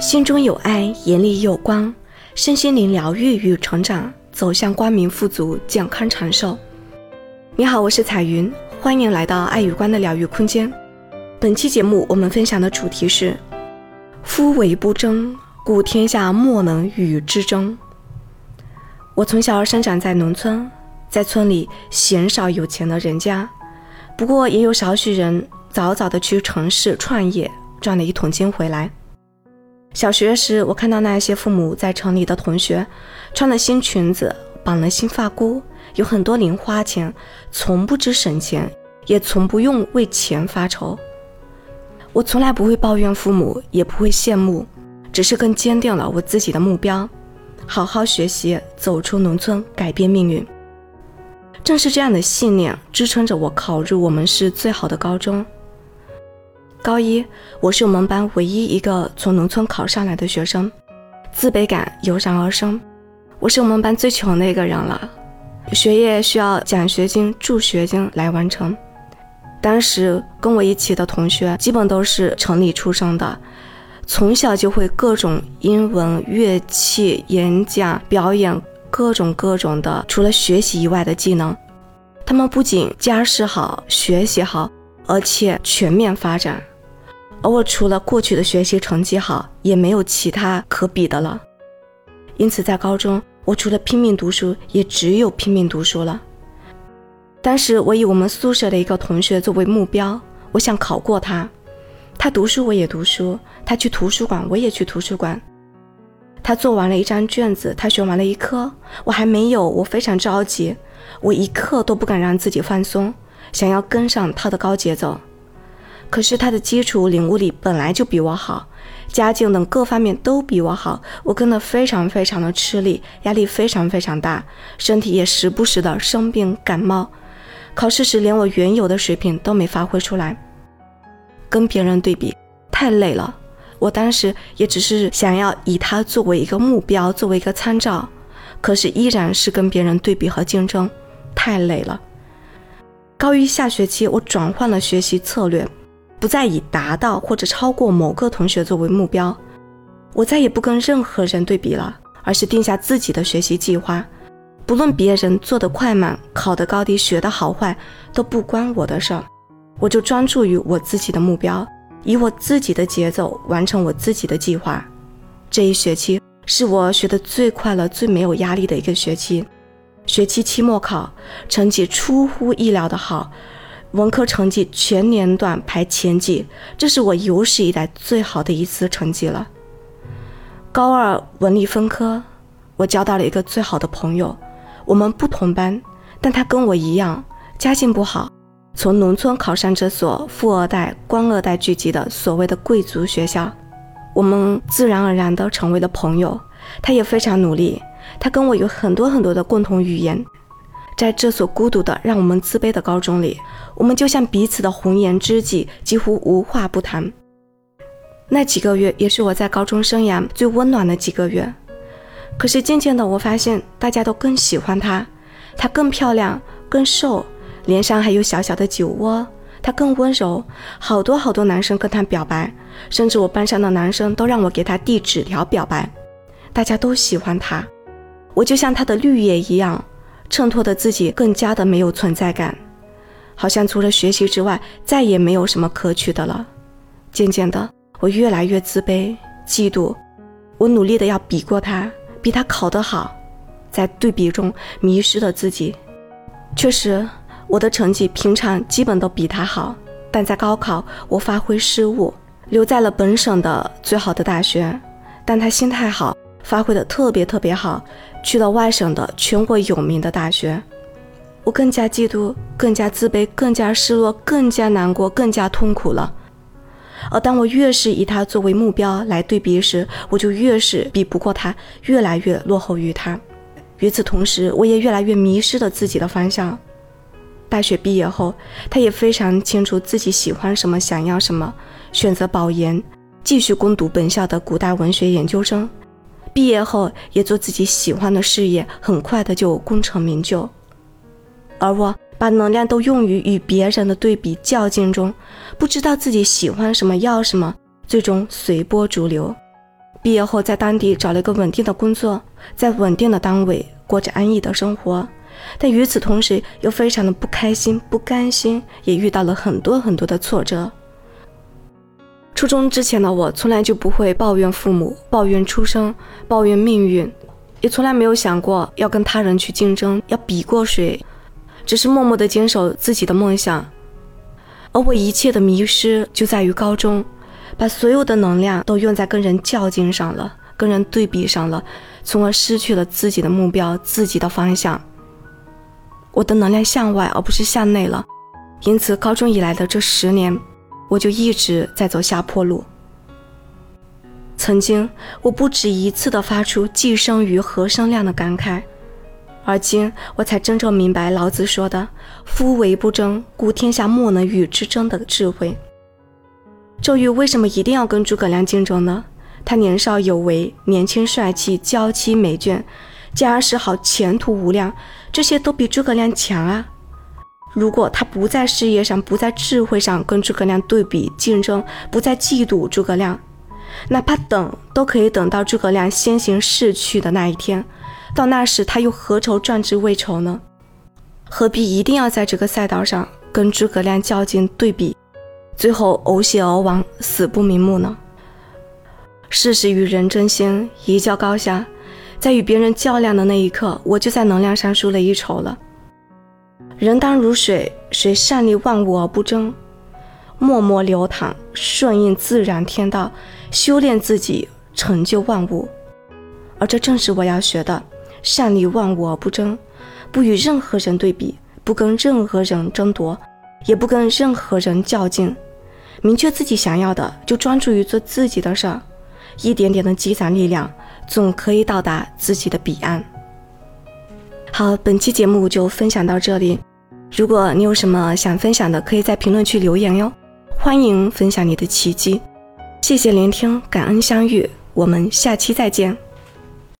心中有爱，眼里有光，身心灵疗愈与成长，走向光明、富足、健康、长寿。你好，我是彩云，欢迎来到爱与光的疗愈空间。本期节目我们分享的主题是：夫唯不争，故天下莫能与之争。我从小生长在农村，在村里鲜少有钱的人家，不过也有少许人早早的去城市创业，赚了一桶金回来。小学时，我看到那些父母在城里的同学，穿了新裙子，绑了新发箍，有很多零花钱，从不知省钱，也从不用为钱发愁。我从来不会抱怨父母，也不会羡慕，只是更坚定了我自己的目标。好好学习，走出农村，改变命运。正是这样的信念支撑着我考入我们市最好的高中。高一，我是我们班唯一一个从农村考上来的学生，自卑感油然而生。我是我们班最穷的一个人了，学业需要奖学金、助学金来完成。当时跟我一起的同学基本都是城里出生的。从小就会各种英文、乐器、演讲、表演，各种各种的，除了学习以外的技能。他们不仅家世好、学习好，而且全面发展。而我除了过去的学习成绩好，也没有其他可比的了。因此，在高中，我除了拼命读书，也只有拼命读书了。当时，我以我们宿舍的一个同学作为目标，我想考过他。他读书，我也读书；他去图书馆，我也去图书馆。他做完了一张卷子，他学完了一科，我还没有，我非常着急，我一刻都不敢让自己放松，想要跟上他的高节奏。可是他的基础领悟力本来就比我好，家境等各方面都比我好，我跟得非常非常的吃力，压力非常非常大，身体也时不时的生病感冒，考试时连我原有的水平都没发挥出来。跟别人对比太累了，我当时也只是想要以他作为一个目标，作为一个参照，可是依然是跟别人对比和竞争，太累了。高一下学期，我转换了学习策略，不再以达到或者超过某个同学作为目标，我再也不跟任何人对比了，而是定下自己的学习计划，不论别人做的快慢，考的高低，学的好坏，都不关我的事儿。我就专注于我自己的目标，以我自己的节奏完成我自己的计划。这一学期是我学的最快乐、最没有压力的一个学期。学期期末考成绩出乎意料的好，文科成绩全年段排前几，这是我有史以来最好的一次成绩了。高二文理分科，我交到了一个最好的朋友，我们不同班，但他跟我一样，家境不好。从农村考上这所富二代、官二代聚集的所谓的贵族学校，我们自然而然地成为了朋友。他也非常努力，他跟我有很多很多的共同语言。在这所孤独的、让我们自卑的高中里，我们就像彼此的红颜知己，几乎无话不谈。那几个月也是我在高中生涯最温暖的几个月。可是渐渐的，我发现大家都更喜欢她，她更漂亮，更瘦。脸上还有小小的酒窝，她更温柔。好多好多男生跟她表白，甚至我班上的男生都让我给她递纸条表白。大家都喜欢她，我就像她的绿叶一样，衬托的自己更加的没有存在感，好像除了学习之外再也没有什么可取的了。渐渐的，我越来越自卑、嫉妒，我努力的要比过他，比他考得好，在对比中迷失了自己。确实。我的成绩平常基本都比他好，但在高考我发挥失误，留在了本省的最好的大学。但他心态好，发挥的特别特别好，去了外省的全国有名的大学。我更加嫉妒，更加自卑，更加失落，更加难过，更加痛苦了。而当我越是以他作为目标来对比时，我就越是比不过他，越来越落后于他。与此同时，我也越来越迷失了自己的方向。大学毕业后，他也非常清楚自己喜欢什么，想要什么，选择保研，继续攻读本校的古代文学研究生。毕业后也做自己喜欢的事业，很快的就功成名就。而我把能量都用于与别人的对比较劲中，不知道自己喜欢什么，要什么，最终随波逐流。毕业后在当地找了一个稳定的工作，在稳定的单位过着安逸的生活，但与此同时又非常的不开心、不甘心，也遇到了很多很多的挫折。初中之前的我从来就不会抱怨父母、抱怨出生、抱怨命运，也从来没有想过要跟他人去竞争，要比过谁，只是默默的坚守自己的梦想。而我一切的迷失就在于高中，把所有的能量都用在跟人较劲上了，跟人对比上了，从而失去了自己的目标、自己的方向。我的能量向外而不是向内了，因此高中以来的这十年。我就一直在走下坡路。曾经，我不止一次的发出“既生瑜，何生亮”的感慨，而今我才真正明白老子说的“夫唯不争，故天下莫能与之争”的智慧。周瑜为什么一定要跟诸葛亮竞争呢？他年少有为，年轻帅气，娇妻美眷，家世好，前途无量，这些都比诸葛亮强啊！如果他不在事业上，不在智慧上跟诸葛亮对比竞争，不再嫉妒诸葛亮，哪怕等都可以等到诸葛亮先行逝去的那一天。到那时，他又何愁壮志未酬呢？何必一定要在这个赛道上跟诸葛亮较劲对比，最后呕血而亡，死不瞑目呢？事实与人争先，一较高下，在与别人较量的那一刻，我就在能量上输了一筹了。人当如水，水善利万物而不争，默默流淌，顺应自然天道，修炼自己，成就万物。而这正是我要学的：善利万物而不争，不与任何人对比，不跟任何人争夺，也不跟任何人较劲。明确自己想要的，就专注于做自己的事儿，一点点的积攒力量，总可以到达自己的彼岸。好，本期节目就分享到这里。如果你有什么想分享的，可以在评论区留言哟。欢迎分享你的奇迹。谢谢聆听，感恩相遇，我们下期再见。